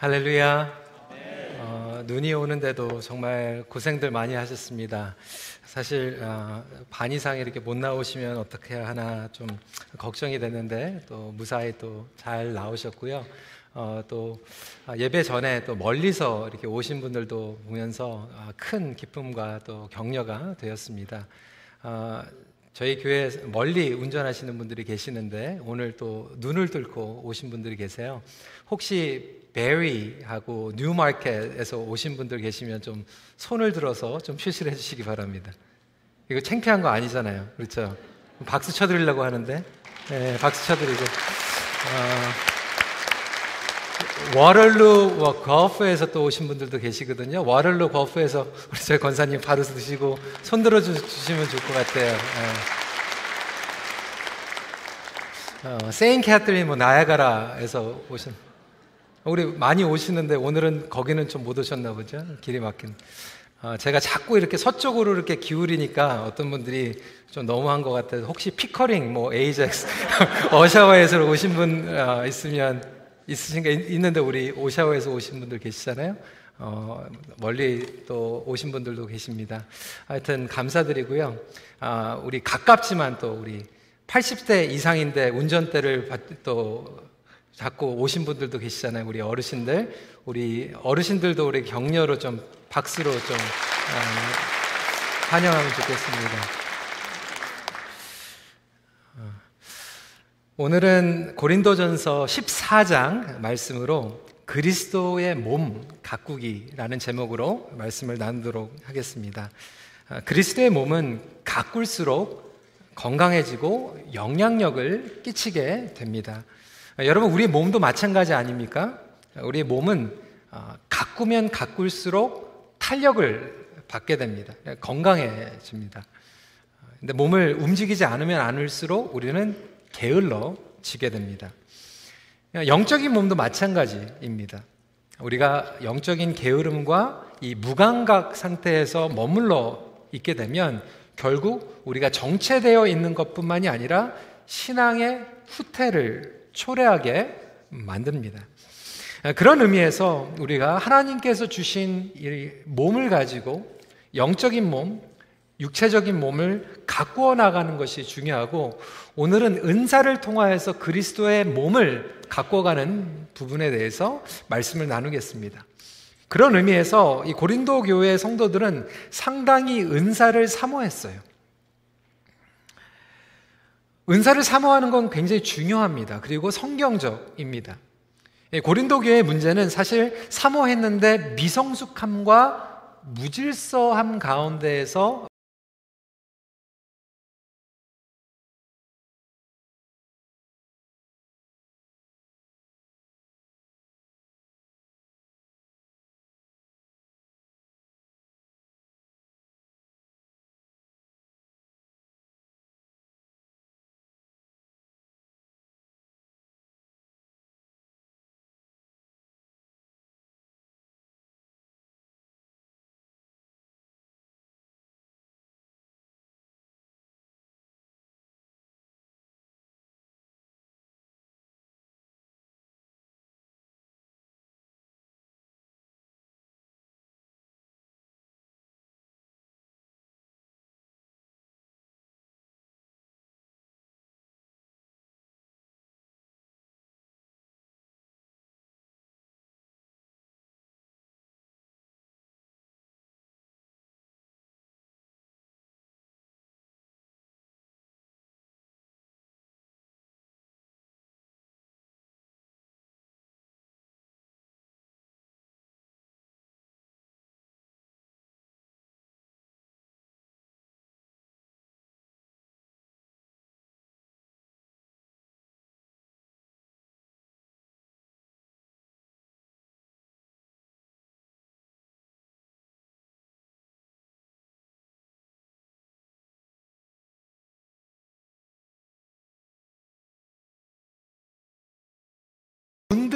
할렐루야. 어, 눈이 오는데도 정말 고생들 많이 하셨습니다. 사실 어, 반 이상 이렇게 못 나오시면 어떻게 하나 좀 걱정이 됐는데 또 무사히 또 잘 나오셨고요. 어, 또 아, 예배 전에 또 멀리서 이렇게 오신 분들도 보면서 아, 큰 기쁨과 또 격려가 되었습니다. 아, 저희 교회 멀리 운전하시는 분들이 계시는데 오늘 또 눈을 뚫고 오신 분들이 계세요. 혹시 베리하고 뉴마켓에서 오신 분들 계시면 좀 손을 들어서 좀 표시를 해주시기 바랍니다. 이거 창피한 거 아니잖아요, 그렇죠? 박수 쳐드리려고 하는데, 네, 박수 쳐드리고. 어, 워럴루 거프에서 또 오신 분들도 계시거든요. 워럴루 거프에서 우리 저희 권사님 바로 드시고 손 들어 주시면 좋을 것 같아요. 네. 어, 세인 캐트린 뭐 나야가라에서 오신 우리 많이 오시는데 오늘은 거기는 좀 못 오셨나 보죠? 길이 막힌. 어, 제가 자꾸 이렇게 서쪽으로 이렇게 기울이니까 어떤 분들이 좀 너무한 것 같아서 혹시 피커링, 뭐 에이젝스, 오샤와에서 오신 분 어, 있으면 있으신가 있는데 우리 오샤와에서 오신 분들 계시잖아요. 어, 멀리 또 오신 분들도 계십니다. 하여튼 감사드리고요. 아, 우리 가깝지만 또 우리 80대 이상인데 운전대를 또 자꾸 오신 분들도 계시잖아요. 우리 어르신들. 우리 어르신들도 우리 격려로 좀 박수로 좀 어, 환영하면 좋겠습니다. 오늘은 고린도전서 14장 말씀으로 그리스도의 몸 가꾸기라는 제목으로 말씀을 나누도록 하겠습니다. 어, 그리스도의 몸은 가꿀수록 건강해지고 영향력을 끼치게 됩니다. 여러분, 우리 몸도 마찬가지 아닙니까? 우리 몸은 어, 가꾸면 가꿀수록 탄력을 받게 됩니다. 건강해집니다. 근데 몸을 움직이지 않으면 않을수록 우리는 게을러지게 됩니다. 영적인 몸도 마찬가지입니다. 우리가 영적인 게으름과 이 무감각 상태에서 머물러 있게 되면 결국 우리가 정체되어 있는 것뿐만이 아니라 신앙의 후퇴를 초래하게 만듭니다. 그런 의미에서 우리가 하나님께서 주신 이 몸을 가지고 영적인 몸, 육체적인 몸을 가꾸어 나가는 것이 중요하고 오늘은 은사를 통하여서 그리스도의 몸을 가꿔가는 부분에 대해서 말씀을 나누겠습니다. 그런 의미에서 이 고린도 교회 성도들은 상당히 은사를 사모했어요. 은사를 사모하는 건 굉장히 중요합니다. 그리고 성경적입니다. 예, 고린도 교회의 문제는 사실 사모했는데 미성숙함과 무질서함 가운데에서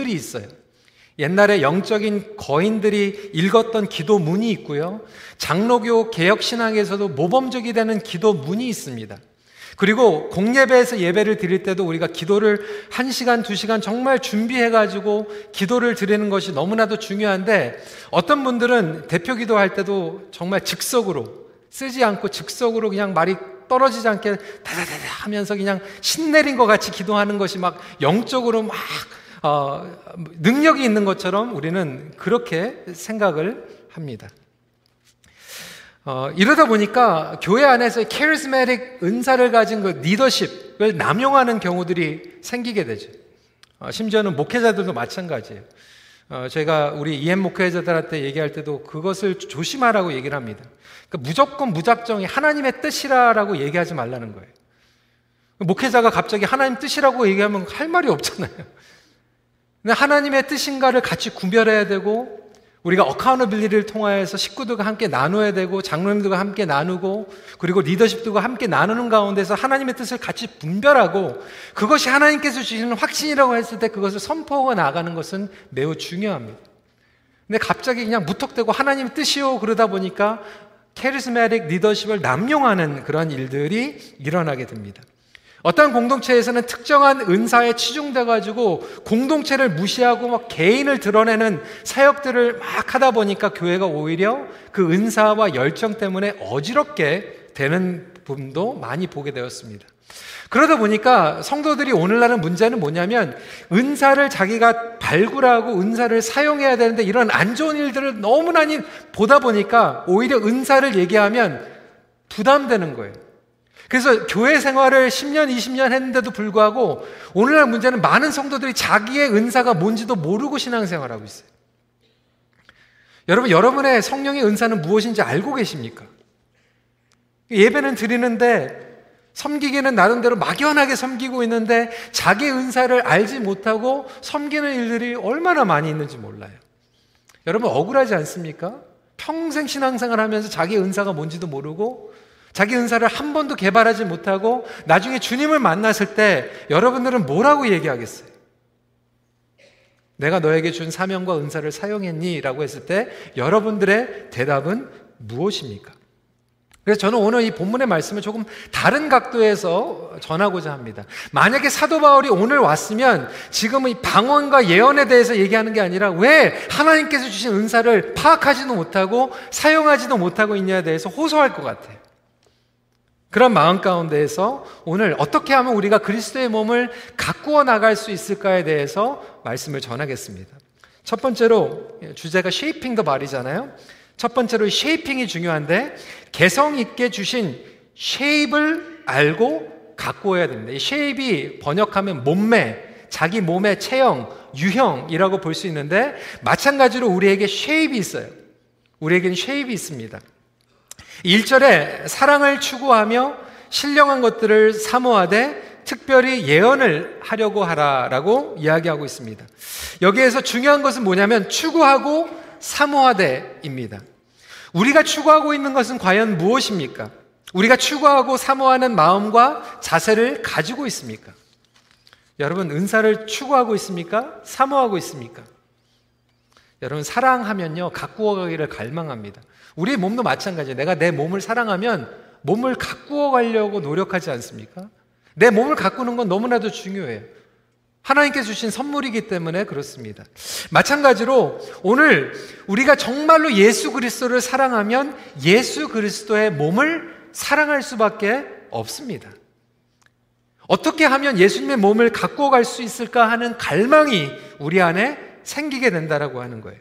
문들이 있어요. 옛날에 영적인 거인들이 읽었던 기도문이 있고요. 장로교 개혁 신앙에서도 모범적이 되는 기도문이 있습니다. 그리고 공예배에서 예배를 드릴 때도 우리가 기도를 한 시간, 두 시간 정말 준비해 가지고 기도를 드리는 것이 너무나도 중요한데 어떤 분들은 대표 기도할 때도 정말 즉석으로 쓰지 않고 즉석으로 그냥 말이 떨어지지 않게 다다다다 하면서 그냥 신내린 것 같이 기도하는 것이 막 영적으로 막 어, 능력이 있는 것처럼 우리는 그렇게 생각을 합니다. 어, 이러다 보니까 교회 안에서 캐리스메틱 은사를 가진 그 리더십을 남용하는 경우들이 생기게 되죠. 어, 심지어는 목회자들도 마찬가지예요. 어, 제가 우리 EM 목회자들한테 얘기할 때도 그것을 조심하라고 얘기를 합니다. 그러니까 무조건 무작정이 하나님의 뜻이라라고 얘기하지 말라는 거예요. 목회자가 갑자기 하나님 뜻이라고 얘기하면 할 말이 없잖아요. 하나님의 뜻인가를 같이 구별해야 되고 우리가 어카운터빌리를 통하여서 식구들과 함께 나눠야 되고 장로님들과 함께 나누고 그리고 리더십들과 함께 나누는 가운데서 하나님의 뜻을 같이 분별하고 그것이 하나님께서 주시는 확신이라고 했을 때 그것을 선포하고 나가는 것은 매우 중요합니다. 근데 갑자기 그냥 무턱대고 하나님의 뜻이요 그러다 보니까 캐리스메틱 리더십을 남용하는 그런 일들이 일어나게 됩니다. 어떤 공동체에서는 특정한 은사에 치중돼 가지고 공동체를 무시하고 막 개인을 드러내는 사역들을 막 하다 보니까 교회가 오히려 그 은사와 열정 때문에 어지럽게 되는 부분도 많이 보게 되었습니다. 그러다 보니까 성도들이 오늘날은 문제는 뭐냐면 은사를 자기가 발굴하고 은사를 사용해야 되는데 이런 안 좋은 일들을 너무 많이 보다 보니까 오히려 은사를 얘기하면 부담되는 거예요. 그래서 교회 생활을 10년, 20년 했는데도 불구하고 오늘날 문제는 많은 성도들이 자기의 은사가 뭔지도 모르고 신앙생활하고 있어요. 여러분, 여러분의 성령의 은사는 무엇인지 알고 계십니까? 예배는 드리는데 섬기기는 나름대로 막연하게 섬기고 있는데 자기 은사를 알지 못하고 섬기는 일들이 얼마나 많이 있는지 몰라요. 여러분 억울하지 않습니까? 평생 신앙생활 하면서 자기 은사가 뭔지도 모르고 자기 은사를 한 번도 개발하지 못하고 나중에 주님을 만났을 때 여러분들은 뭐라고 얘기하겠어요? 내가 너에게 준 사명과 은사를 사용했니? 라고 했을 때 여러분들의 대답은 무엇입니까? 그래서 저는 오늘 이 본문의 말씀을 조금 다른 각도에서 전하고자 합니다. 만약에 사도 바울이 오늘 왔으면 지금 이 방언과 예언에 대해서 얘기하는 게 아니라 왜 하나님께서 주신 은사를 파악하지도 못하고 사용하지도 못하고 있냐에 대해서 호소할 것 같아요. 그런 마음 가운데에서 오늘 어떻게 하면 우리가 그리스도의 몸을 가꾸어 나갈 수 있을까에 대해서 말씀을 전하겠습니다. 첫 번째로 주제가 Shaping the Body잖아요. 첫 번째로 shaping이 중요한데 개성 있게 주신 shape을 알고 가꾸어야 됩니다. 이 shape이 번역하면 몸매, 자기 몸의 체형, 유형이라고 볼 수 있는데 마찬가지로 우리에게 shape이 있어요. 우리에게는 쉐입이 있습니다. 1절에 사랑을 추구하며 신령한 것들을 사모하되 특별히 예언을 하려고 하라라고 이야기하고 있습니다. 여기에서 중요한 것은 뭐냐면 추구하고 사모하되입니다. 우리가 추구하고 있는 것은 과연 무엇입니까? 우리가 추구하고 사모하는 마음과 자세를 가지고 있습니까? 여러분, 은사를 추구하고 있습니까? 사모하고 있습니까? 여러분, 사랑하면요, 가꾸어 가기를 갈망합니다. 우리 몸도 마찬가지예요. 내가 내 몸을 사랑하면 몸을 가꾸어 가려고 노력하지 않습니까? 내 몸을 가꾸는 건 너무나도 중요해요. 하나님께 주신 선물이기 때문에 그렇습니다. 마찬가지로 오늘 우리가 정말로 예수 그리스도를 사랑하면 예수 그리스도의 몸을 사랑할 수밖에 없습니다. 어떻게 하면 예수님의 몸을 가꾸어 갈수 있을까 하는 갈망이 우리 안에 생기게 된다라고 하는 거예요.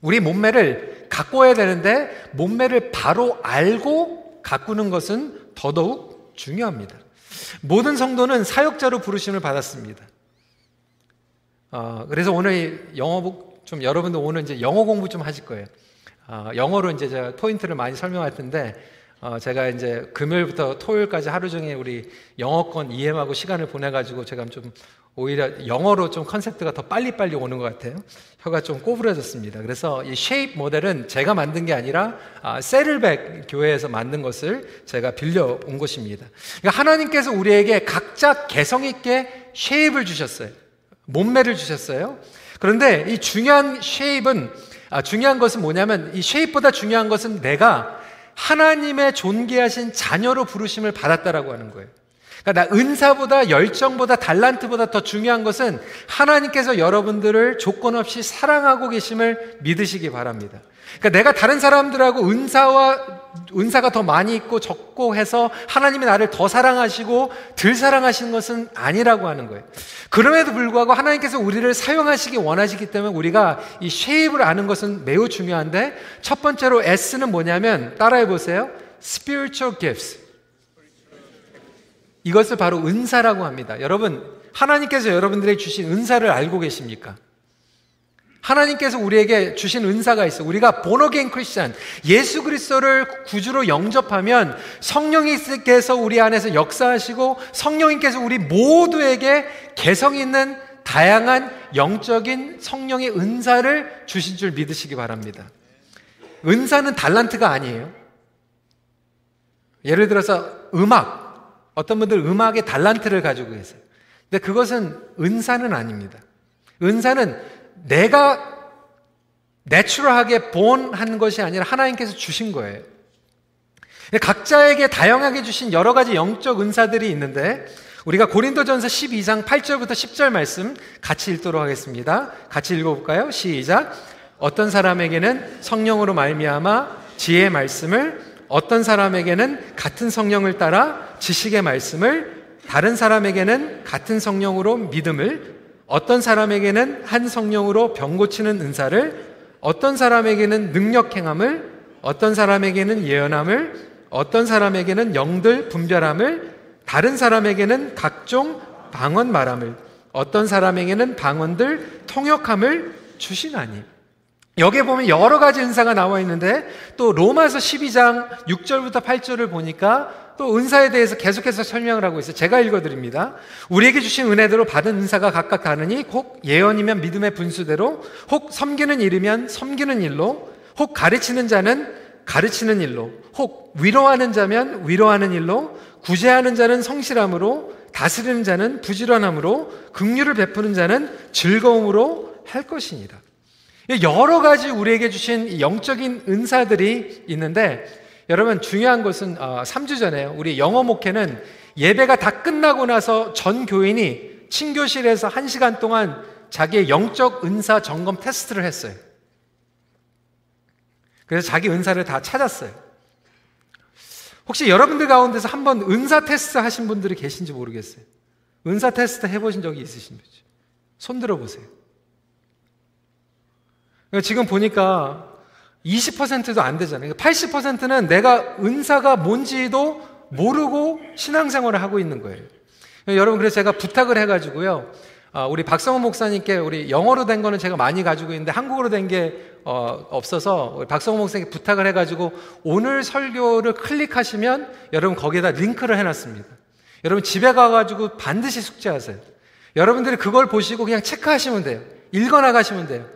우리 몸매를 가꿔야 되는데 몸매를 바로 알고 가꾸는 것은 더더욱 중요합니다. 모든 성도는 사역자로 부르심을 받았습니다. 어, 그래서 오늘 영어 좀 여러분들 오늘 이제 영어 공부 좀 하실 거예요. 어, 영어로 이제 제가 포인트를 많이 설명할 텐데 어, 제가 이제 금요일부터 토요일까지 하루 종일 우리 영어권 EM하고 시간을 보내가지고 제가 좀 오히려 영어로 좀 컨셉트가 더 빨리빨리 오는 것 같아요. 혀가 좀 꼬부러졌습니다. 그래서 이 shape 모델은 제가 만든 게 아니라 아, 새들백 교회에서 만든 것을 제가 빌려 온 것입니다. 그러니까 하나님께서 우리에게 각자 개성 있게 shape을 주셨어요. 몸매를 주셨어요. 그런데 이 중요한 shape은 아, 중요한 것은 뭐냐면 이 shape보다 중요한 것은 내가 하나님의 존귀하신 자녀로 부르심을 받았다라고 하는 거예요. 그러니까 나 은사보다 열정보다 달란트보다 더 중요한 것은 하나님께서 여러분들을 조건 없이 사랑하고 계심을 믿으시기 바랍니다. 그러니까 내가 다른 사람들하고 은사와 은사가 더 많이 있고 적고 해서 하나님이 나를 더 사랑하시고 덜 사랑하시는 것은 아니라고 하는 거예요. 그럼에도 불구하고 하나님께서 우리를 사용하시기 원하시기 때문에 우리가 이 쉐입을 아는 것은 매우 중요한데 첫 번째로 S는 뭐냐면 따라해 보세요. spiritual gifts. 이것을 바로 은사라고 합니다. 여러분, 하나님께서 여러분들에게 주신 은사를 알고 계십니까? 하나님께서 우리에게 주신 은사가 있어. 우리가 보너게인 크리스천, 예수 그리스도를 구주로 영접하면 성령님께서 우리 안에서 역사하시고 성령님께서 우리 모두에게 개성 있는 다양한 영적인 성령의 은사를 주신 줄 믿으시기 바랍니다. 은사는 달란트가 아니에요. 예를 들어서 음악, 어떤 분들 음악의 달란트를 가지고 계세요. 근데 그것은 은사는 아닙니다. 은사는 내가 내추럴하게 본한 것이 아니라 하나님께서 주신 거예요. 각자에게 다양하게 주신 여러 가지 영적 은사들이 있는데 우리가 고린도전서 12장 8절부터 10절 말씀 같이 읽도록 하겠습니다. 같이 읽어볼까요? 시작. 어떤 사람에게는 성령으로 말미암아 지혜의 말씀을 어떤 사람에게는 같은 성령을 따라 지식의 말씀을 다른 사람에게는 같은 성령으로 믿음을 어떤 사람에게는 한 성령으로 병 고치는 은사를, 어떤 사람에게는 능력 행함을, 어떤 사람에게는 예언함을, 어떤 사람에게는 영들 분별함을, 다른 사람에게는 각종 방언 말함을, 어떤 사람에게는 방언들 통역함을 주시나니. 여기에 보면 여러 가지 은사가 나와 있는데 또 로마서 12장 6절부터 8절을 보니까 또 은사에 대해서 계속해서 설명을 하고 있어요. 제가 읽어드립니다. 우리에게 주신 은혜대로 받은 은사가 각각 다르니 혹 예언이면 믿음의 분수대로 혹 섬기는 일이면 섬기는 일로 혹 가르치는 자는 가르치는 일로 혹 위로하는 자면 위로하는 일로 구제하는 자는 성실함으로 다스리는 자는 부지런함으로 긍휼을 베푸는 자는 즐거움으로 할 것이니라. 여러 가지 우리에게 주신 영적인 은사들이 있는데 여러분 중요한 것은 3주 어, 전에 우리 영어 목회는 예배가 다 끝나고 나서 전 교인이 친교실에서 1시간 동안 자기의 영적 은사 점검 테스트를 했어요. 그래서 자기 은사를 다 찾았어요. 혹시 여러분들 가운데서 한번 은사 테스트 하신 분들이 계신지 모르겠어요. 은사 테스트 해보신 적이 있으신 분이 손 들어 보세요. 지금 보니까 20%도 안 되잖아요. 80%는 내가 은사가 뭔지도 모르고 신앙생활을 하고 있는 거예요. 여러분, 그래서 제가 부탁을 해가지고요. 아, 우리 박성호 목사님께 우리 영어로 된 거는 제가 많이 가지고 있는데 한국어로 된게 어, 없어서 박성호 목사님께 부탁을 해가지고 오늘 설교를 클릭하시면 여러분 거기에다 링크를 해놨습니다. 여러분 집에 가가지고 반드시 숙제하세요. 여러분들이 그걸 보시고 그냥 체크하시면 돼요. 읽어나가시면 돼요.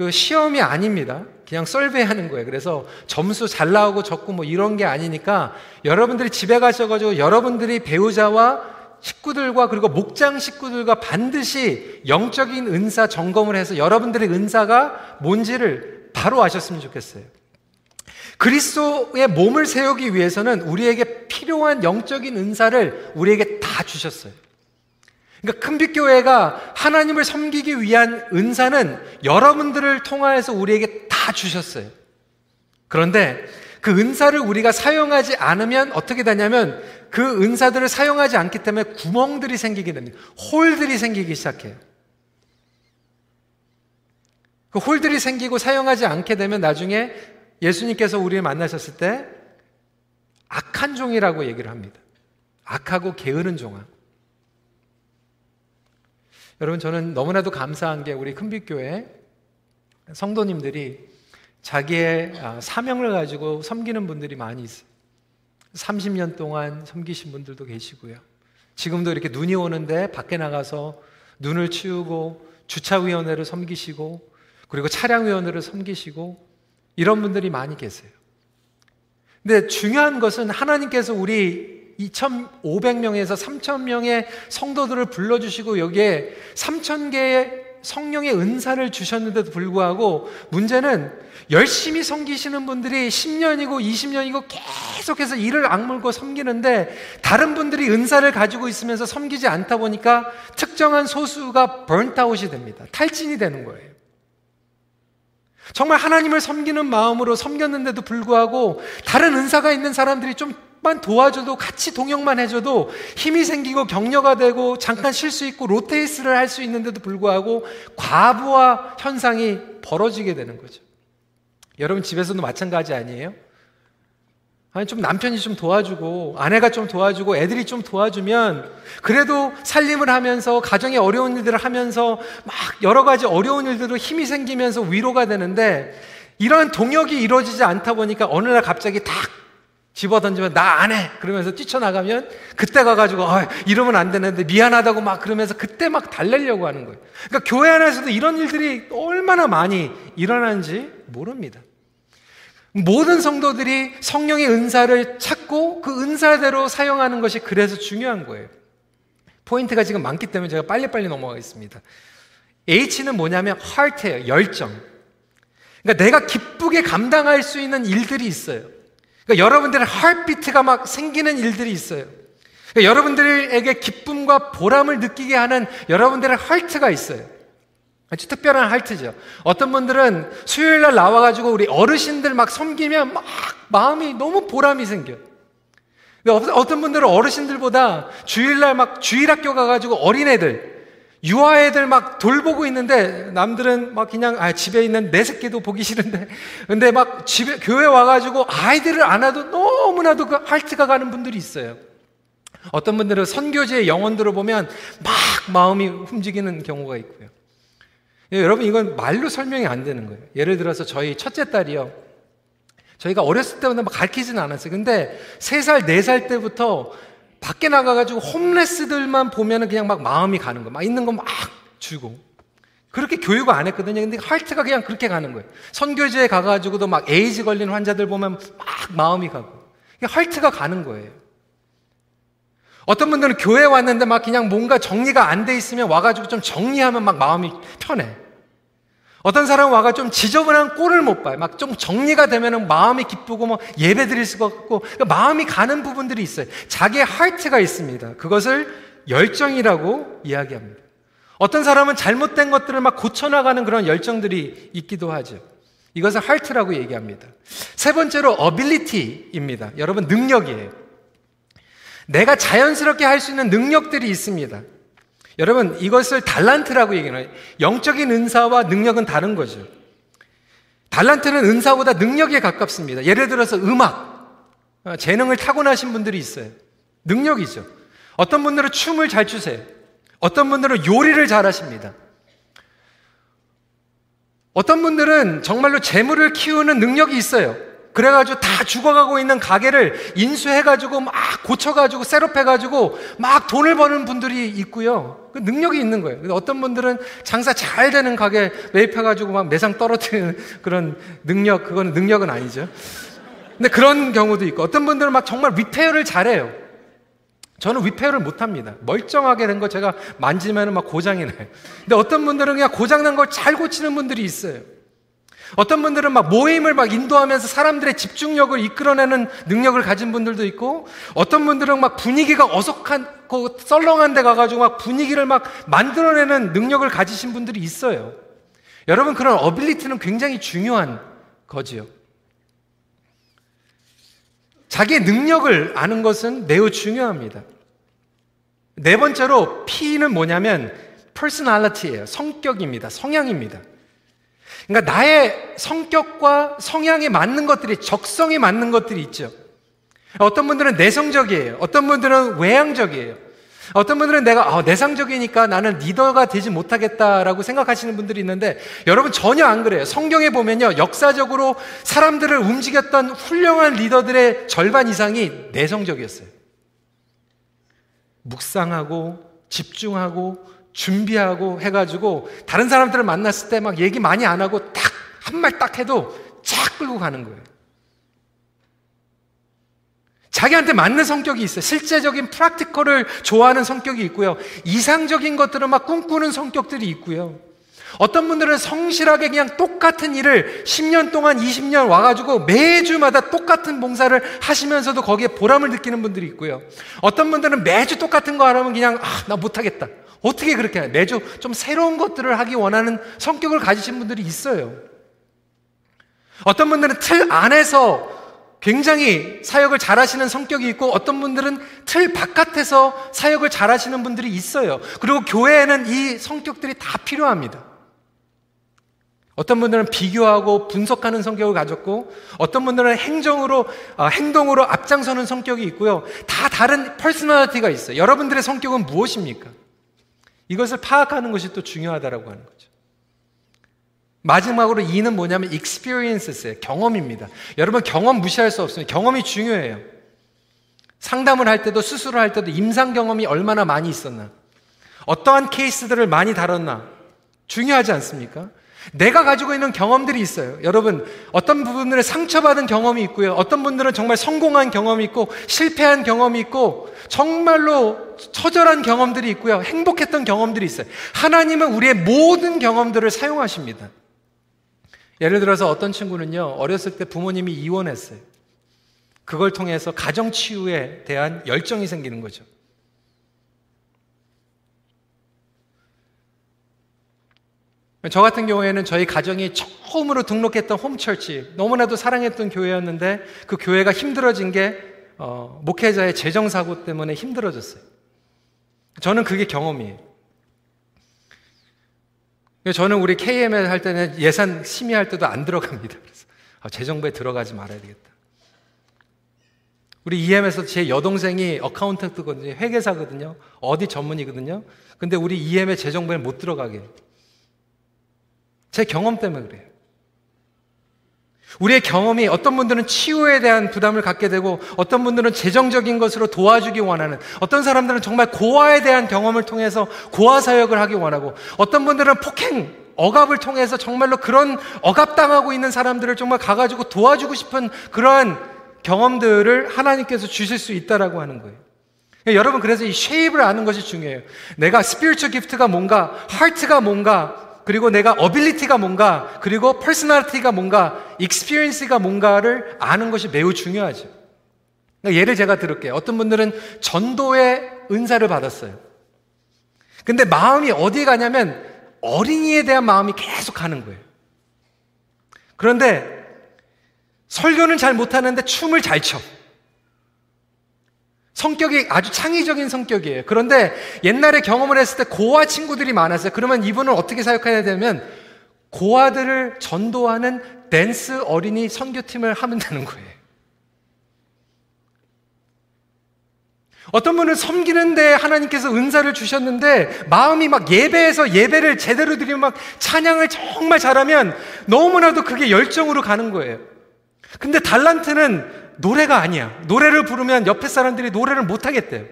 그 시험이 아닙니다. 그냥 썰배하는 거예요. 그래서 점수 잘 나오고 적고 뭐 이런 게 아니니까 여러분들이 집에 가셔가지고 여러분들이 배우자와 식구들과 그리고 목장 식구들과 반드시 영적인 은사 점검을 해서 여러분들의 은사가 뭔지를 바로 아셨으면 좋겠어요. 그리스도의 몸을 세우기 위해서는 우리에게 필요한 영적인 은사를 우리에게 다 주셨어요. 그러니까 큰빛교회가 하나님을 섬기기 위한 은사는 여러분들을 통하여서 우리에게 다 주셨어요. 그런데 그 은사를 우리가 사용하지 않으면 어떻게 되냐면 그 은사들을 사용하지 않기 때문에 구멍들이 생기게 됩니다. 홀들이 생기기 시작해요. 그 홀들이 생기고 사용하지 않게 되면 나중에 예수님께서 우리를 만나셨을 때 악한 종이라고 얘기를 합니다. 악하고 게으른 종아. 여러분 저는 너무나도 감사한 게 우리 큰빛교회 성도님들이 자기의 아, 사명을 가지고 섬기는 분들이 많이 있어요. 30년 동안 섬기신 분들도 계시고요. 지금도 이렇게 눈이 오는데 밖에 나가서 눈을 치우고 주차위원회를 섬기시고 그리고 차량위원회를 섬기시고 이런 분들이 많이 계세요. 근데 중요한 것은 하나님께서 우리 2,500명에서 3,000명의 성도들을 불러주시고 여기에 3,000개의 성령의 은사를 주셨는데도 불구하고 문제는 열심히 섬기시는 분들이 10년이고 20년이고 계속해서 이를 악물고 섬기는데 다른 분들이 은사를 가지고 있으면서 섬기지 않다 보니까 특정한 소수가 번트아웃이 됩니다. 탈진이 되는 거예요. 정말 하나님을 섬기는 마음으로 섬겼는데도 불구하고 다른 은사가 있는 사람들이 좀 만 도와줘도 같이 동역만 해줘도 힘이 생기고 격려가 되고 잠깐 쉴 수 있고 로테이스를 할 수 있는데도 불구하고 과부하 현상이 벌어지게 되는 거죠. 여러분 집에서도 마찬가지 아니에요? 아니, 좀 남편이 좀 도와주고, 아내가 좀 도와주고, 애들이 좀 도와주면, 그래도 살림을 하면서, 가정의 어려운 일들을 하면서, 막 여러 가지 어려운 일들로 힘이 생기면서 위로가 되는데, 이런 동역이 이루어지지 않다 보니까 어느 날 갑자기 탁 집어 던지면 나 안 해! 그러면서 뛰쳐나가면, 그때 가가지고, 아, 이러면 안 되는데, 미안하다고 막 그러면서 그때 막 달래려고 하는 거예요. 그러니까 교회 안에서도 이런 일들이 얼마나 많이 일어나는지 모릅니다. 모든 성도들이 성령의 은사를 찾고 그 은사대로 사용하는 것이 그래서 중요한 거예요. 포인트가 지금 많기 때문에 제가 빨리빨리 넘어가겠습니다. H는 뭐냐면 heart예요. 열정. 그러니까 내가 기쁘게 감당할 수 있는 일들이 있어요. 그러니까 여러분들의 heartbeat가 막 생기는 일들이 있어요. 그러니까 여러분들에게 기쁨과 보람을 느끼게 하는 여러분들의 heart가 있어요. 아주 특별한 할트죠. 어떤 분들은 수요일 날 나와가지고 우리 어르신들 막 섬기면 막 마음이 너무 보람이 생겨. 어떤 분들은 어르신들보다 주일날 막 주일학교 가가지고 어린애들, 유아애들 막 돌보고 있는데 남들은 막 그냥 아, 집에 있는 내 새끼도 보기 싫은데 근데 막 집에 교회 와가지고 아이들을 안아도 너무나도 그 할트가 가는 분들이 있어요. 어떤 분들은 선교지의 영혼들을 보면 막 마음이 움직이는 경우가 있고요. 예, 여러분 이건 말로 설명이 안 되는 거예요. 예를 들어서 저희 첫째 딸이요. 저희가 어렸을 때부터 막 가르치지는 않았어요. 근데 3살, 4살 때부터 밖에 나가가지고 홈레스들만 보면은 그냥 막 마음이 가는 거예요. 막 있는 거 막 주고. 그렇게 교육을 안 했거든요. 근데 할트가 그냥 그렇게 가는 거예요. 선교지에 가가지고도 막 에이즈 걸린 환자들 보면 막 마음이 가고. 할트가 가는 거예요. 어떤 분들은 교회 왔는데 막 그냥 뭔가 정리가 안 돼 있으면 와가지고 좀 정리하면 막 마음이 편해. 어떤 사람은 와가 좀 지저분한 꼴을 못 봐요. 막 좀 정리가 되면은 마음이 기쁘고 뭐 예배 드릴 수가 없고 그러니까 마음이 가는 부분들이 있어요. 자기의 하트가 있습니다. 그것을 열정이라고 이야기합니다. 어떤 사람은 잘못된 것들을 막 고쳐나가는 그런 열정들이 있기도 하죠. 이것을 하트라고 얘기합니다. 세 번째로 어빌리티입니다. 여러분 능력이에요. 내가 자연스럽게 할 수 있는 능력들이 있습니다. 여러분, 이것을 달란트라고 얘기해요. 영적인 은사와 능력은 다른 거죠. 달란트는 은사보다 능력에 가깝습니다. 예를 들어서 음악, 어, 재능을 타고나신 분들이 있어요. 능력이죠. 어떤 분들은 춤을 잘 추세요. 어떤 분들은 요리를 잘 하십니다. 어떤 분들은 정말로 재물을 키우는 능력이 있어요. 그래가지고 다 죽어가고 있는 가게를 인수해가지고 막 고쳐가지고 set up해가지고 막 돈을 버는 분들이 있고요. 그 능력이 있는 거예요. 어떤 분들은 장사 잘 되는 가게 매입해가지고 막 매상 떨어뜨리는 그런 능력, 그거는 능력은 아니죠. 근데 그런 경우도 있고 어떤 분들은 막 정말 repair를 잘해요. 저는 repair를 못합니다. 멀쩡하게 된 거 제가 만지면 막 고장이 나요. 근데 어떤 분들은 그냥 고장난 걸 잘 고치는 분들이 있어요. 어떤 분들은 막 모임을 막 인도하면서 사람들의 집중력을 이끌어내는 능력을 가진 분들도 있고, 어떤 분들은 막 분위기가 어석한, 썰렁한 데 가가지고 막 분위기를 막 만들어내는 능력을 가지신 분들이 있어요. 여러분, 그런 어빌리티는 굉장히 중요한 거지요. 자기의 능력을 아는 것은 매우 중요합니다. 네 번째로 P는 뭐냐면 personality예요. 성격입니다. 성향입니다. 그러니까 나의 성격과 성향에 맞는 것들이 적성에 맞는 것들이 있죠. 어떤 분들은 내성적이에요. 어떤 분들은 외향적이에요. 어떤 분들은 내가 아, 내상적이니까 나는 리더가 되지 못하겠다라고 생각하시는 분들이 있는데 여러분 전혀 안 그래요. 성경에 보면요. 역사적으로 사람들을 움직였던 훌륭한 리더들의 절반 이상이 내성적이었어요. 묵상하고 집중하고 준비하고 해가지고 다른 사람들을 만났을 때 막 얘기 많이 안 하고 딱 한 말 딱 해도 쫙 끌고 가는 거예요. 자기한테 맞는 성격이 있어요. 실제적인 프락티컬을 좋아하는 성격이 있고요. 이상적인 것들을 막 꿈꾸는 성격들이 있고요. 어떤 분들은 성실하게 그냥 똑같은 일을 10년 동안 20년 와가지고 매주마다 똑같은 봉사를 하시면서도 거기에 보람을 느끼는 분들이 있고요. 어떤 분들은 매주 똑같은 거 하라면 그냥, 아, 나 못하겠다. 어떻게 그렇게 해? 매주 좀 새로운 것들을 하기 원하는 성격을 가지신 분들이 있어요. 어떤 분들은 틀 안에서 굉장히 사역을 잘하시는 성격이 있고 어떤 분들은 틀 바깥에서 사역을 잘하시는 분들이 있어요. 그리고 교회에는 이 성격들이 다 필요합니다. 어떤 분들은 비교하고 분석하는 성격을 가졌고 어떤 분들은 행정으로 어, 행동으로 앞장서는 성격이 있고요. 다 다른 personality가 있어요. 여러분들의 성격은 무엇입니까? 이것을 파악하는 것이 또 중요하다라고 하는 거죠. 마지막으로 E는 뭐냐면 experience예요. 경험입니다. 여러분 경험 무시할 수 없어요. 경험이 중요해요. 상담을 할 때도 수술을 할 때도 임상 경험이 얼마나 많이 있었나? 어떠한 케이스들을 많이 다뤘나? 중요하지 않습니까? 내가 가지고 있는 경험들이 있어요. 여러분, 어떤 부분들은 상처받은 경험이 있고요. 어떤 분들은 정말 성공한 경험이 있고, 실패한 경험이 있고, 정말로 처절한 경험들이 있고요. 행복했던 경험들이 있어요. 하나님은 우리의 모든 경험들을 사용하십니다. 예를 들어서 어떤 친구는요, 어렸을 때 부모님이 이혼했어요. 그걸 통해서 가정 치유에 대한 열정이 생기는 거죠. 저 같은 경우에는 저희 가정이 처음으로 등록했던 홈철치, 너무나도 사랑했던 교회였는데 그 교회가 힘들어진 게 어, 목회자의 재정사고 때문에 힘들어졌어요. 저는 그게 경험이에요. 저는 우리 KML 할 때는 예산 심의할 때도 안 들어갑니다. 그래서 아, 재정부에 들어가지 말아야 되겠다. 우리 EM에서 제 여동생이 어카운트거든요. 회계사거든요. 어디 전문이거든요. 근데 우리 EM의 재정부에 못 들어가게. 제 경험 때문에 그래요. 우리의 경험이 어떤 분들은 치유에 대한 부담을 갖게 되고 어떤 분들은 재정적인 것으로 도와주기 원하는 어떤 사람들은 정말 고아에 대한 경험을 통해서 고아 사역을 하기 원하고 어떤 분들은 폭행 억압을 통해서 정말로 그런 억압당하고 있는 사람들을 정말 가가지고 도와주고 싶은 그러한 경험들을 하나님께서 주실 수 있다라고 하는 거예요. 여러분 그래서 이 shape을 아는 것이 중요해요. 내가 spiritual gift가 뭔가, heart가 뭔가, 그리고 내가 ability가 뭔가, 그리고 personality가 뭔가, experience가 뭔가를 아는 것이 매우 중요하죠. 그러니까 예를 제가 들을게요. 어떤 분들은 전도의 은사를 받았어요. 근데 마음이 어디 가냐면 어린이에 대한 마음이 계속 가는 거예요. 그런데 설교는 잘 못하는데 춤을 잘 춰. 성격이 아주 창의적인 성격이에요. 그런데 옛날에 경험을 했을 때 고아 친구들이 많았어요. 그러면 이분은 어떻게 사역해야 되면 고아들을 전도하는 댄스 어린이 선교팀을 하면 되는 거예요. 어떤 분은 섬기는데 하나님께서 은사를 주셨는데 마음이 막 예배에서 예배를 제대로 드리면 막 찬양을 정말 잘하면 너무나도 그게 열정으로 가는 거예요. 근데 달란트는 노래가 아니야. 노래를 부르면 옆에 사람들이 노래를 못 하겠대요.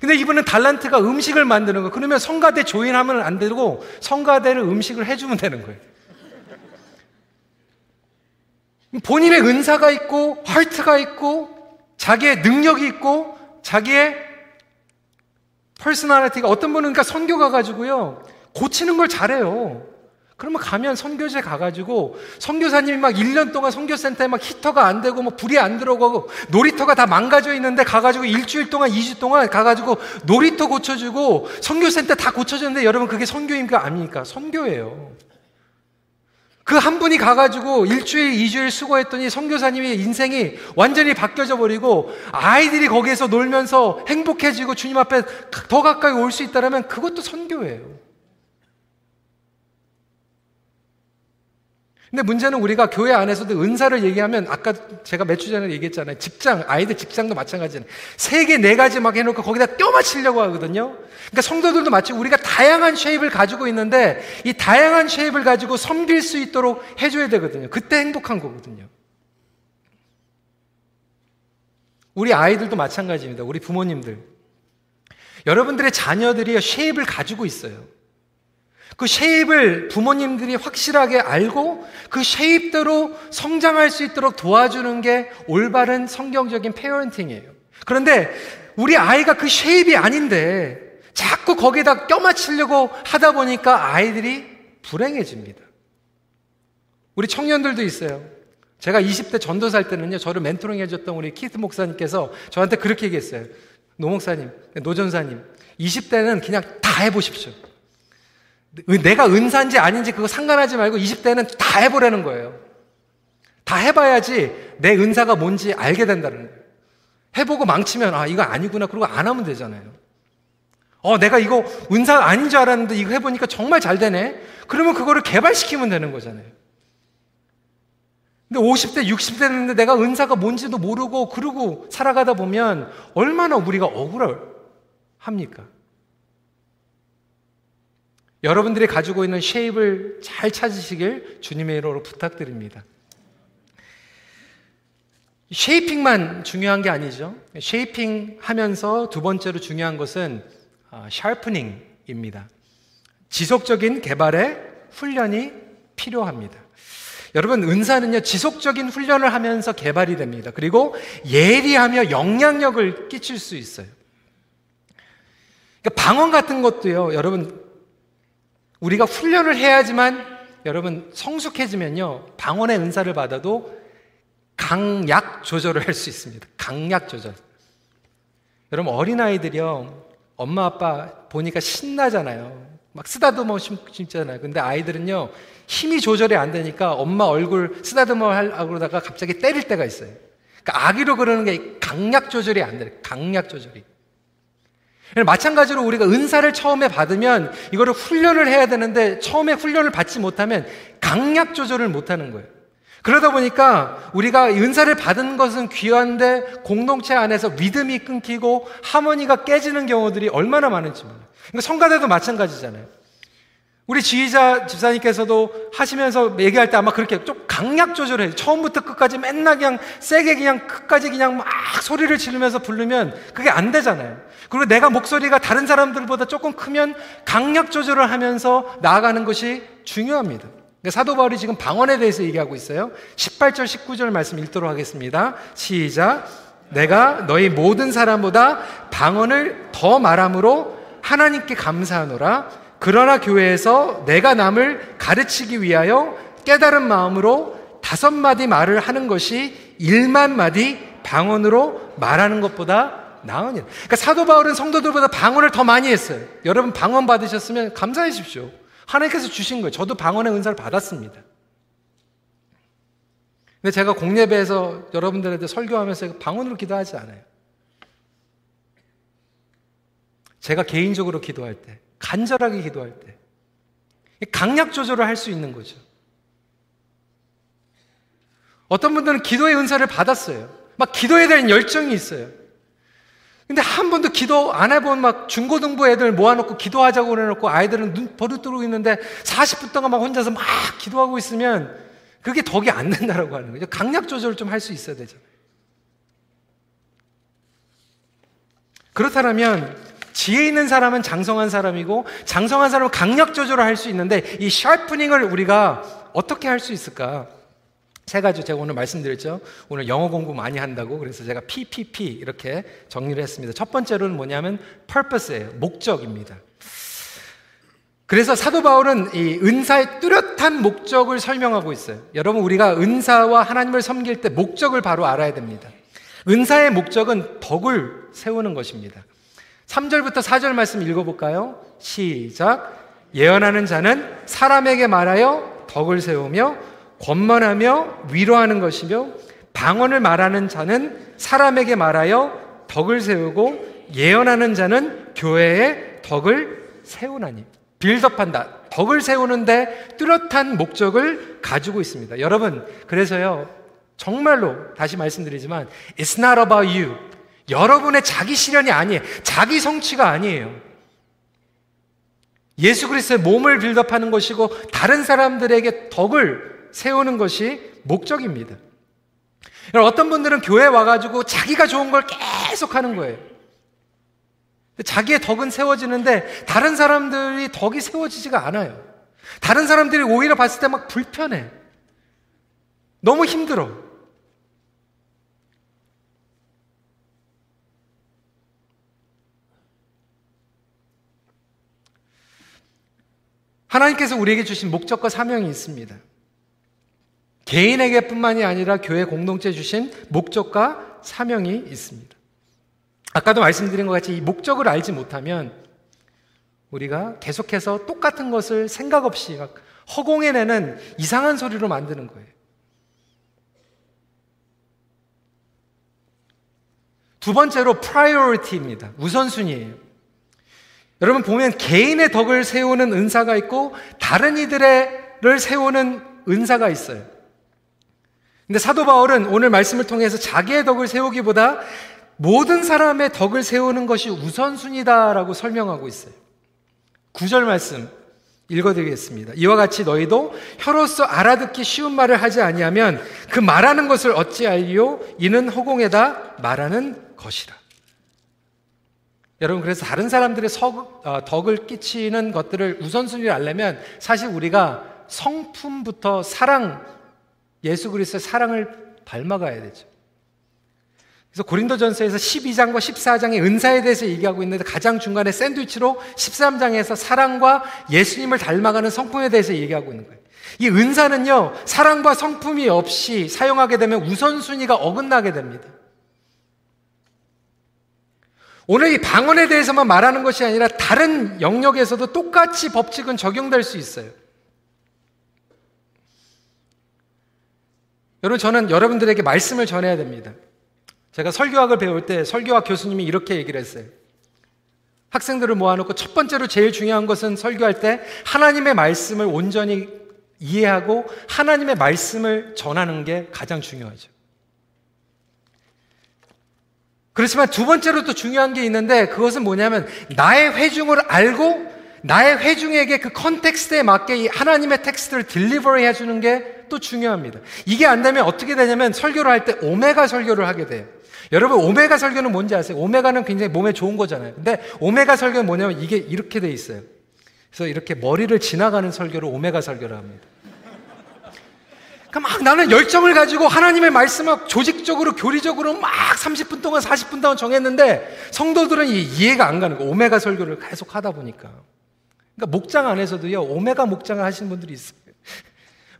근데 이분은 달란트가 음식을 만드는 거. 그러면 성가대 join하면 안 되고 성가대를 음식을 해주면 되는 거예요. 본인의 은사가 있고, heart가 있고, 자기의 능력이 있고, 자기의 personality가 어떤 분은 그러니까 선교 가 가지고요. 고치는 걸 잘해요. 그러면 가면 선교제 가가지고 선교사님이 막 1년 동안 선교센터에 막 히터가 안 되고 뭐 불이 안 들어가고 놀이터가 다 망가져 있는데 가가지고 일주일 동안 2주 동안 가가지고 놀이터 고쳐주고 선교센터 다 고쳐주는데 여러분 그게 선교입니까 아닙니까? 선교예요. 그 한 분이 가가지고 일주일, 2주일 수고했더니 선교사님의 인생이 완전히 바뀌어져 버리고 아이들이 거기에서 놀면서 행복해지고 주님 앞에 더 가까이 올 수 있다면 그것도 선교예요. 근데 문제는 우리가 교회 안에서도 은사를 얘기하면 아까 제가 몇 주 전에 얘기했잖아요. 직장, 아이들 직장도 마찬가지잖아요. 세 개, 네 가지 막 해놓고 거기다 껴 맞추려고 하거든요. 그러니까 성도들도 마치 우리가 다양한 쉐입을 가지고 있는데 이 다양한 쉐입을 가지고 섬길 수 있도록 해줘야 되거든요. 그때 행복한 거거든요. 우리 아이들도 마찬가지입니다. 우리 부모님들. 여러분들의 자녀들이 shape을 가지고 있어요. 그 shape을 부모님들이 확실하게 알고 그 shape대로 성장할 수 있도록 도와주는 게 올바른 성경적인 parenting이에요. 그런데 우리 아이가 그 shape이 아닌데 자꾸 거기에다 껴맞추려고 하다 보니까 아이들이 불행해집니다. 우리 청년들도 있어요. 제가 20대 전도살 때는요, 저를 멘토링 해줬던 우리 키트 목사님께서 저한테 그렇게 얘기했어요. 노 목사님, 노 전도사님, 20대는 그냥 다 해보십시오. 내가 은사인지 아닌지 그거 상관하지 말고 20대는 다 해보라는 거예요. 다 해봐야지 내 은사가 뭔지 알게 된다는 거예요. 해보고 망치면, 아, 이거 아니구나. 그러고 안 하면 되잖아요. 어, 내가 이거 은사 아닌 줄 알았는데 이거 해보니까 정말 잘 되네? 그러면 그거를 개발시키면 되는 거잖아요. 근데 50대, 60대 됐는데 내가 은사가 뭔지도 모르고 그러고 살아가다 보면 얼마나 우리가 억울합니까? 여러분들이 가지고 있는 쉐입을 잘 찾으시길 주님의 이름으로 부탁드립니다. 쉐이핑만 중요한 게 아니죠. 쉐이핑 하면서 두 번째로 중요한 것은 샤프닝입니다. 지속적인 개발의 훈련이 필요합니다. 여러분, 은사는요, 지속적인 훈련을 하면서 개발이 됩니다. 그리고 예리하며 영향력을 끼칠 수 있어요. 그러니까 방언 같은 것도요, 여러분, 우리가 훈련을 해야지만 여러분 성숙해지면요, 방언의 은사를 받아도 강약 조절을 할 수 있습니다. 강약 조절. 여러분, 어린아이들이요, 엄마 아빠 보니까 신나잖아요. 막 쓰다듬어 심잖아요. 근데 아이들은요, 힘이 조절이 안 되니까 엄마 얼굴 쓰다듬어 하려고 그러다가 갑자기 때릴 때가 있어요. 그러니까 아기로 그러는 게 강약 조절이 안 돼요. 강약 조절이. 마찬가지로 우리가 은사를 처음에 받으면 이거를 훈련을 해야 되는데 처음에 훈련을 받지 못하면 강약 조절을 못 하는 거예요. 그러다 보니까 우리가 은사를 받은 것은 귀한데 공동체 안에서 믿음이 끊기고 하모니가 깨지는 경우들이 얼마나 많은지 몰라요. 그러니까 성가대도 마찬가지잖아요. 우리 지휘자 집사님께서도 하시면서 얘기할 때 아마 그렇게 좀 강약 조절해요. 처음부터 끝까지 맨날 그냥 세게 그냥 끝까지 그냥 막 소리를 지르면서 부르면 그게 안 되잖아요. 그리고 내가 목소리가 다른 사람들보다 조금 크면 강약 조절을 하면서 나아가는 것이 중요합니다. 그러니까 사도 바울이 지금 방언에 대해서 얘기하고 있어요. 18절, 19절 말씀 읽도록 하겠습니다. 시작. 내가 너희 모든 사람보다 방언을 더 말함으로 하나님께 감사하노라. 그러나 교회에서 내가 남을 가르치기 위하여 깨달은 마음으로 다섯 마디 말을 하는 것이 일만 마디 방언으로 말하는 것보다 나으니라. 그러니까 사도 바울은 성도들보다 방언을 더 많이 했어요. 여러분 방언 받으셨으면 감사하십시오. 하나님께서 주신 거예요. 저도 방언의 은사를 받았습니다. 근데 제가 공예배에서 여러분들한테 설교하면서 방언으로 기도하지 않아요. 제가 개인적으로 기도할 때 간절하게 기도할 때 강약 조절을 할 수 있는 거죠. 어떤 분들은 기도의 은사를 받았어요. 막 기도에 대한 열정이 있어요. 근데 한 번도 기도 안 해본 막 중고등부 애들 모아놓고 기도하자고 그래놓고 아이들은 눈 버릇뜨고 있는데 40분 동안 막 혼자서 막 기도하고 있으면 그게 덕이 안 된다라고 하는 거죠. 강약 조절을 좀 할 수 있어야 되잖아요. 그렇다면 지혜 있는 사람은 장성한 사람이고 장성한 사람은 강력 조절을 할 수 있는데 이 샤프닝을 우리가 어떻게 할 수 있을까? 세 가지 제가 오늘 말씀드렸죠. 오늘 영어 공부 많이 한다고 그래서 제가 PPP 이렇게 정리를 했습니다. 첫 번째로는 뭐냐면 purpose예요. 목적입니다. 그래서 사도 바울은 이 은사의 뚜렷한 목적을 설명하고 있어요. 여러분 우리가 은사와 하나님을 섬길 때 목적을 바로 알아야 됩니다. 은사의 목적은 덕을 세우는 것입니다. 3절부터 4절 말씀 읽어볼까요? 시작. 예언하는 자는 사람에게 말하여 덕을 세우며 권만하며 위로하는 것이며 방언을 말하는 자는 사람에게 말하여 덕을 세우고 예언하는 자는 교회에 덕을 세우나니. 빌드업한다. 덕을 세우는데 뚜렷한 목적을 가지고 있습니다. 여러분, 그래서요, 정말로 다시 말씀드리지만, it's not about you. 여러분의 자기 실현이 아니에요. 자기 성취가 아니에요. 예수 그리스도의 몸을 빌드업하는 것이고 다른 사람들에게 덕을 세우는 것이 목적입니다. 어떤 분들은 교회 와가지고 자기가 좋은 걸 계속 하는 거예요. 자기의 덕은 세워지는데 다른 사람들이 덕이 세워지지가 않아요. 다른 사람들이 오히려 봤을 때 막 불편해. 너무 힘들어. 하나님께서 우리에게 주신 목적과 사명이 있습니다. 개인에게뿐만이 아니라 교회 공동체 주신 목적과 사명이 있습니다. 아까도 말씀드린 것 같이 이 목적을 알지 못하면 우리가 계속해서 똑같은 것을 생각 없이 허공에내는 이상한 소리로 만드는 거예요. 두 번째로 priority입니다. 우선순위예요. 여러분 보면 개인의 덕을 세우는 은사가 있고 다른 이들을 세우는 은사가 있어요. 근데 사도 바울은 오늘 말씀을 통해서 자기의 덕을 세우기보다 모든 사람의 덕을 세우는 것이 우선순위다라고 설명하고 있어요. 구절 말씀 읽어드리겠습니다. 이와 같이 너희도 혀로서 알아듣기 쉬운 말을 하지 아니하면 그 말하는 것을 어찌 알리요? 이는 허공에다 말하는 것이라. 여러분 그래서 다른 사람들의 석, 어, 덕을 끼치는 것들을 우선순위를 알려면 사실 우리가 성품부터 사랑 예수 그리스도의 사랑을 닮아가야 되죠. 그래서 고린도전서에서 12장과 14장의 은사에 대해서 얘기하고 있는데 가장 중간에 샌드위치로 13장에서 사랑과 예수님을 닮아가는 성품에 대해서 얘기하고 있는 거예요. 이 은사는요, 사랑과 성품이 없이 사용하게 되면 우선순위가 어긋나게 됩니다. 오늘 이 방언에 대해서만 말하는 것이 아니라 다른 영역에서도 똑같이 법칙은 적용될 수 있어요. 여러분, 저는 여러분들에게 말씀을 전해야 됩니다. 제가 설교학을 배울 때 설교학 교수님이 이렇게 얘기를 했어요. 학생들을 모아놓고 첫 번째로 제일 중요한 것은 설교할 때 하나님의 말씀을 온전히 이해하고 하나님의 말씀을 전하는 게 가장 중요하죠. 그렇지만 두 번째로 또 중요한 게 있는데 그것은 뭐냐면 나의 회중을 알고 나의 회중에게 그 context에 맞게 하나님의 텍스트를 delivery 해주는 게 또 중요합니다. 이게 안 되면 어떻게 되냐면 설교를 할 때 오메가 설교를 하게 돼요. 여러분 오메가 설교는 뭔지 아세요? 오메가는 굉장히 몸에 좋은 거잖아요. 근데 오메가 설교는 뭐냐면 이게 이렇게 돼 있어요. 그래서 이렇게 머리를 지나가는 설교를 오메가 설교를 합니다. 그러니까 막 나는 열정을 가지고 하나님의 말씀을 조직적으로 교리적으로 막 30분 동안 40분 동안 정했는데 성도들은 이해가 안 가는 거 오메가 설교를 계속 하다 보니까 그러니까 목장 안에서도요 오메가 목장을 하시는 분들이 있어요.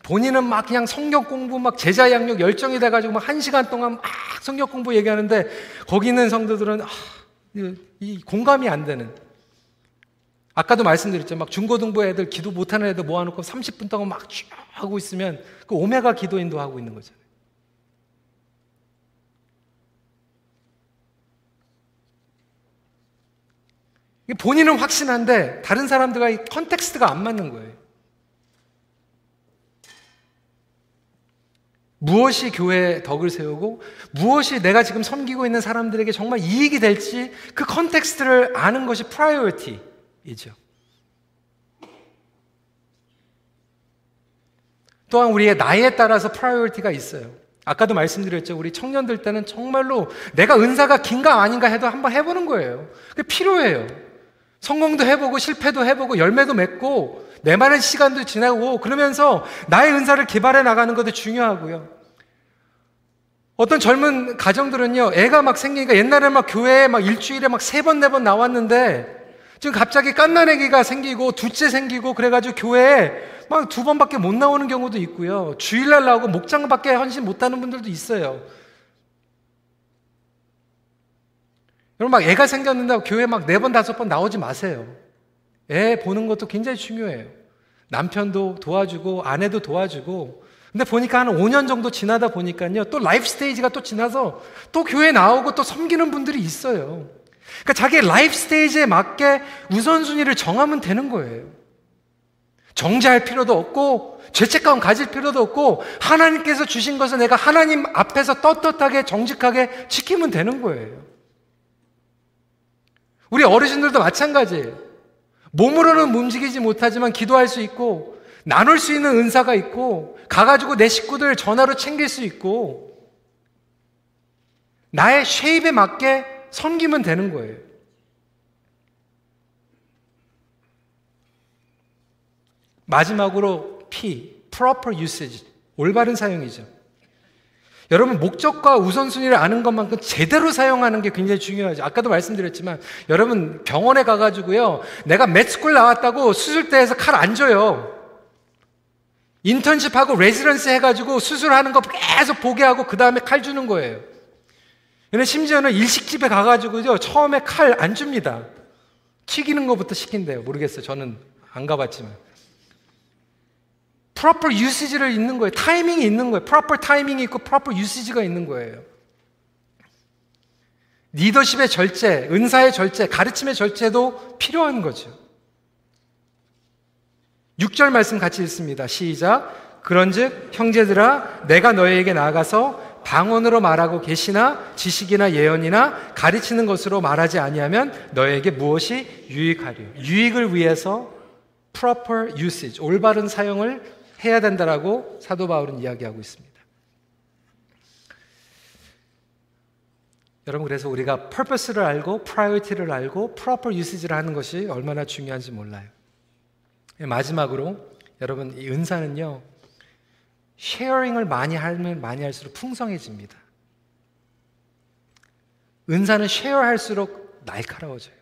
본인은 막 그냥 성경 공부 막 제자 양육 열정이 돼가지고 막 한 시간 동안 막 성경 공부 얘기하는데 거기 있는 성도들은 아, 이 공감이 안 되는 아까도 말씀드렸죠. 막 중고등부 애들 기도 못하는 애들 모아놓고 30분 동안 막 쭉 하고 있으면 그 오메가 기도인도 하고 있는 거잖아요. 본인은 확신한데 다른 사람들과 이 context가 안 맞는 거예요. 무엇이 교회의 덕을 세우고 무엇이 내가 지금 섬기고 있는 사람들에게 정말 이익이 될지 그 context를 아는 것이 priority. 이죠. 또한 우리의 나이에 따라서 priority가 있어요. 아까도 말씀드렸죠. 우리 청년들 때는 정말로 내가 은사가 긴가 아닌가 해도 한번 해보는 거예요. 그게 필요해요. 성공도 해보고 실패도 해보고 열매도 맺고 내 많은 시간도 지나고 그러면서 나의 은사를 개발해 나가는 것도 중요하고요. 어떤 젊은 가정들은요, 애가 막 생기니까 옛날에 막 교회에 막 일주일에 막 세 번, 네 번 나왔는데 지금 갑자기 깐난애기가 생기고 둘째 생기고 그래가지고 교회에 막 두 번밖에 못 나오는 경우도 있고요. 주일날 나오고 목장밖에 헌신 못하는 분들도 있어요. 여러분 막 애가 생겼는데 교회 막 네 번 다섯 번 나오지 마세요. 애 보는 것도 굉장히 중요해요. 남편도 도와주고 아내도 도와주고 근데 보니까 한 5년 정도 지나다 보니까요. 또 life stage가 또 지나서 또 교회 나오고 또 섬기는 분들이 있어요. 그러니까 자기의 life stage에 맞게 우선순위를 정하면 되는 거예요. 정죄할 필요도 없고 죄책감 가질 필요도 없고 하나님께서 주신 것을 내가 하나님 앞에서 떳떳하게 정직하게 지키면 되는 거예요. 우리 어르신들도 마찬가지예요. 몸으로는 움직이지 못하지만 기도할 수 있고 나눌 수 있는 은사가 있고 가가지고 내 식구들 전화로 챙길 수 있고 나의 쉐입에 맞게 섬기면 되는 거예요. 마지막으로 P, proper usage, 올바른 사용이죠. 여러분 목적과 우선순위를 아는 것만큼 제대로 사용하는 게 굉장히 중요하죠. 아까도 말씀드렸지만 여러분 병원에 가가지고요 내가 매스쿨 나왔다고 수술대에서 칼 안 줘요. 인턴십하고 레지던스 해가지고 수술하는 거 계속 보게 하고 그 다음에 칼 주는 거예요. 근데 심지어는 일식집에 가가지고요 처음에 칼 안 줍니다. 튀기는 것부터 시킨대요. 모르겠어요. 저는 안 가봤지만. proper usage를 있는 거예요. 타이밍이 있는 거예요. proper 타이밍이 있고 proper usage가 있는 거예요. 리더십의 절제, 은사의 절제, 가르침의 절제도 필요한 거죠. 6절 말씀 같이 읽습니다. 시작. 그런즉 형제들아 내가 너희에게 나아가서 방언으로 말하고 계시나 지식이나 예언이나 가르치는 것으로 말하지 아니하면 너에게 무엇이 유익하려 유익을 위해서 proper usage 올바른 사용을 해야 된다라고 사도 바울은 이야기하고 있습니다. 여러분 그래서 우리가 purpose를 알고 priority를 알고 proper usage를 하는 것이 얼마나 중요한지 몰라요. 마지막으로 여러분 이 은사는요 sharing을 많이 하면 많이 할수록 풍성해집니다. 은사는 share할수록 날카로워져요.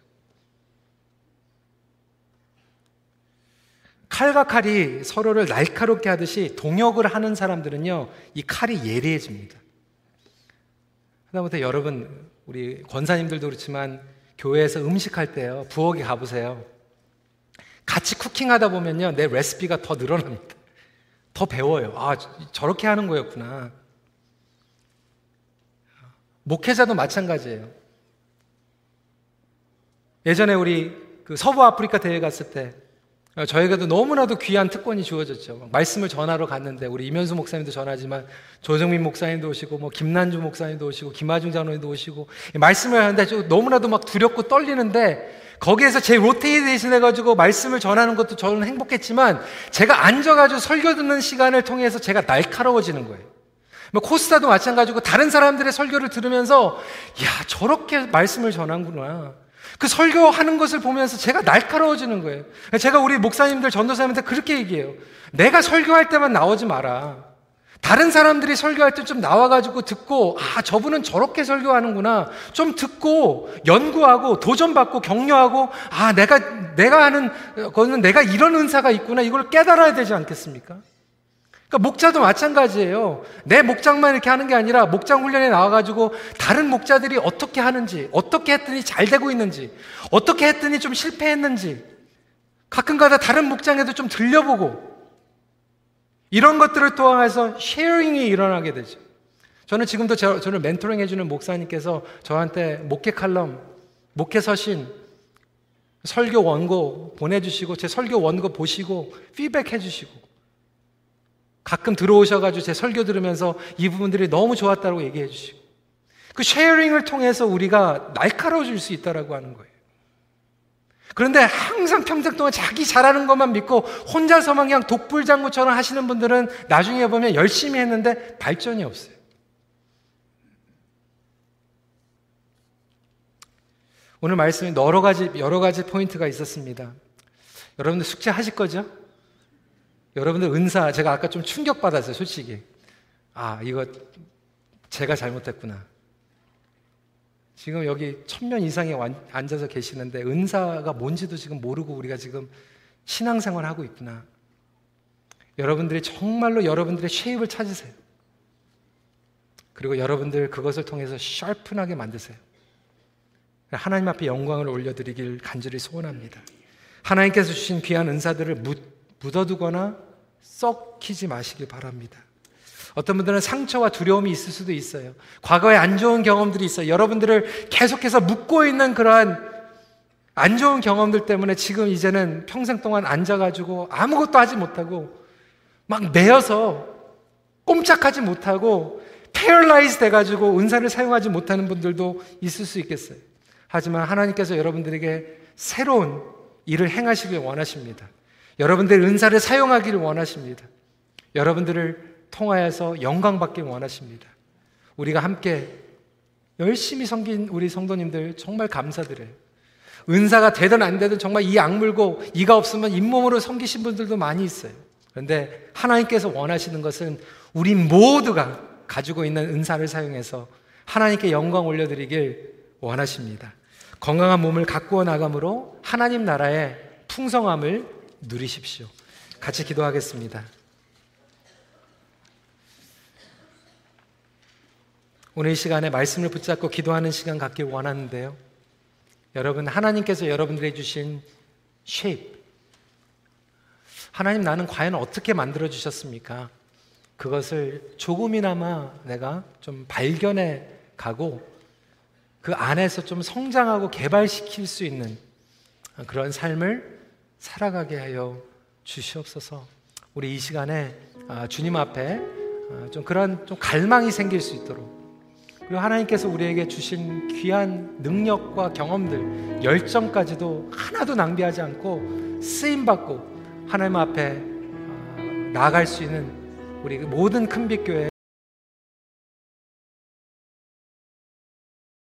칼과 칼이 서로를 날카롭게 하듯이 동역을 하는 사람들은요, 이 칼이 예리해집니다. 하다못해 여러분, 우리 권사님들도 그렇지만 교회에서 음식할 때요, 부엌에 가보세요. 같이 쿠킹하다 보면요, 내 레시피가 더 늘어납니다. 더 배워요. 아, 저렇게 하는 거였구나. 목회자도 마찬가지예요. 예전에 우리 그 서부 아프리카 대회 갔을 때 저희가도 너무나도 귀한 특권이 주어졌죠. 말씀을 전하러 갔는데 우리 이면수 목사님도 전하지만 조정민 목사님도 오시고 뭐 김난주 목사님도 오시고 김하중 장로님도 오시고 말씀을 하는데 너무나도 막 두렵고 떨리는데 거기에서 제 로테이션 해가지고 말씀을 전하는 것도 저는 행복했지만 제가 앉아가지고 설교 듣는 시간을 통해서 제가 날카로워지는 거예요. 뭐 코스타도 마찬가지고 다른 사람들의 설교를 들으면서 야 저렇게 말씀을 전하는구나. 그 설교하는 것을 보면서 제가 날카로워지는 거예요. 제가 우리 목사님들, 전도사님한테 그렇게 얘기해요. 내가 설교할 때만 나오지 마라. 다른 사람들이 설교할 때 좀 나와가지고 듣고, 아, 저분은 저렇게 설교하는구나. 좀 듣고, 연구하고, 도전받고, 격려하고, 아, 내가, 내가 하는, 거는 내가 이런 은사가 있구나. 이걸 깨달아야 되지 않겠습니까? 그러니까 목자도 마찬가지예요. 내 목장만 이렇게 하는 게 아니라 목장 훈련에 나와가지고 다른 목자들이 어떻게 하는지, 어떻게 했더니 잘 되고 있는지, 어떻게 했더니 좀 실패했는지, 가끔가다 다른 목장에도 좀 들려보고, 이런 것들을 통해서 sharing이 일어나게 되죠. 저는 지금도 저, 저를 멘토링 해주는 목사님께서 저한테 목회 칼럼, 목회 서신, 설교 원고 보내주시고, 제 설교 원고 보시고, 피드백 해주시고, 가끔 들어오셔가지고 제 설교 들으면서 이 부분들이 너무 좋았다고 얘기해 주시고 그 sharing을 통해서 우리가 날카로워질 수 있다라고 하는 거예요. 그런데 항상 평생 동안 자기 잘하는 것만 믿고 혼자서만 그냥 독불장군처럼 하시는 분들은 나중에 보면 열심히 했는데 발전이 없어요. 오늘 말씀에 여러 가지, 여러 가지 포인트가 있었습니다. 여러분들 숙제 하실 거죠? 여러분들 은사 제가 아까 좀 충격받았어요, 솔직히. 아, 이거 제가 잘못했구나. 지금 여기 천명 이상이 앉아서 계시는데 은사가 뭔지도 지금 모르고 우리가 지금 신앙생활 하고 있구나. 여러분들이 정말로 여러분들의 쉐입을 찾으세요. 그리고 여러분들 그것을 통해서 샤프하게 만드세요. 하나님 앞에 영광을 올려드리길 간절히 소원합니다. 하나님께서 주신 귀한 은사들을 묻어두거나 썩히지 마시길 바랍니다. 어떤 분들은 상처와 두려움이 있을 수도 있어요. 과거에 안 좋은 경험들이 있어요. 여러분들을 계속해서 묶고 있는 그러한 안 좋은 경험들 때문에 지금 이제는 평생 동안 앉아가지고 아무것도 하지 못하고 막 매여서 꼼짝하지 못하고 paralyze 돼가지고 은사를 사용하지 못하는 분들도 있을 수 있겠어요. 하지만 하나님께서 여러분들에게 새로운 일을 행하시길 원하십니다. 여러분들 은사를 사용하기를 원하십니다. 여러분들을 통하여서 영광받길 원하십니다. 우리가 함께 열심히 섬긴 우리 성도님들 정말 감사드려요. 은사가 되든 안 되든 정말 이 악물고 이가 없으면 잇몸으로 섬기신 분들도 많이 있어요. 그런데 하나님께서 원하시는 것은 우리 모두가 가지고 있는 은사를 사용해서 하나님께 영광 올려드리길 원하십니다. 건강한 몸을 가꾸어 나감으로 하나님 나라의 풍성함을 누리십시오. 같이 기도하겠습니다. 오늘 이 시간에 말씀을 붙잡고 기도하는 시간 갖길 원하는데요. 여러분, 하나님께서 여러분들에게 주신 쉐입. 하나님 나는 과연 어떻게 만들어 주셨습니까? 그것을 조금이나마 내가 좀 발견해 가고 그 안에서 좀 성장하고 개발시킬 수 있는 그런 삶을 살아가게 하여 주시옵소서. 우리 이 시간에 아, 주님 앞에 아, 좀 그런 좀 갈망이 생길 수 있도록 그리고 하나님께서 우리에게 주신 귀한 능력과 경험들, 열정까지도 하나도 낭비하지 않고 쓰임 받고 하나님 앞에 아, 나아갈 수 있는 우리 모든 큰빛교회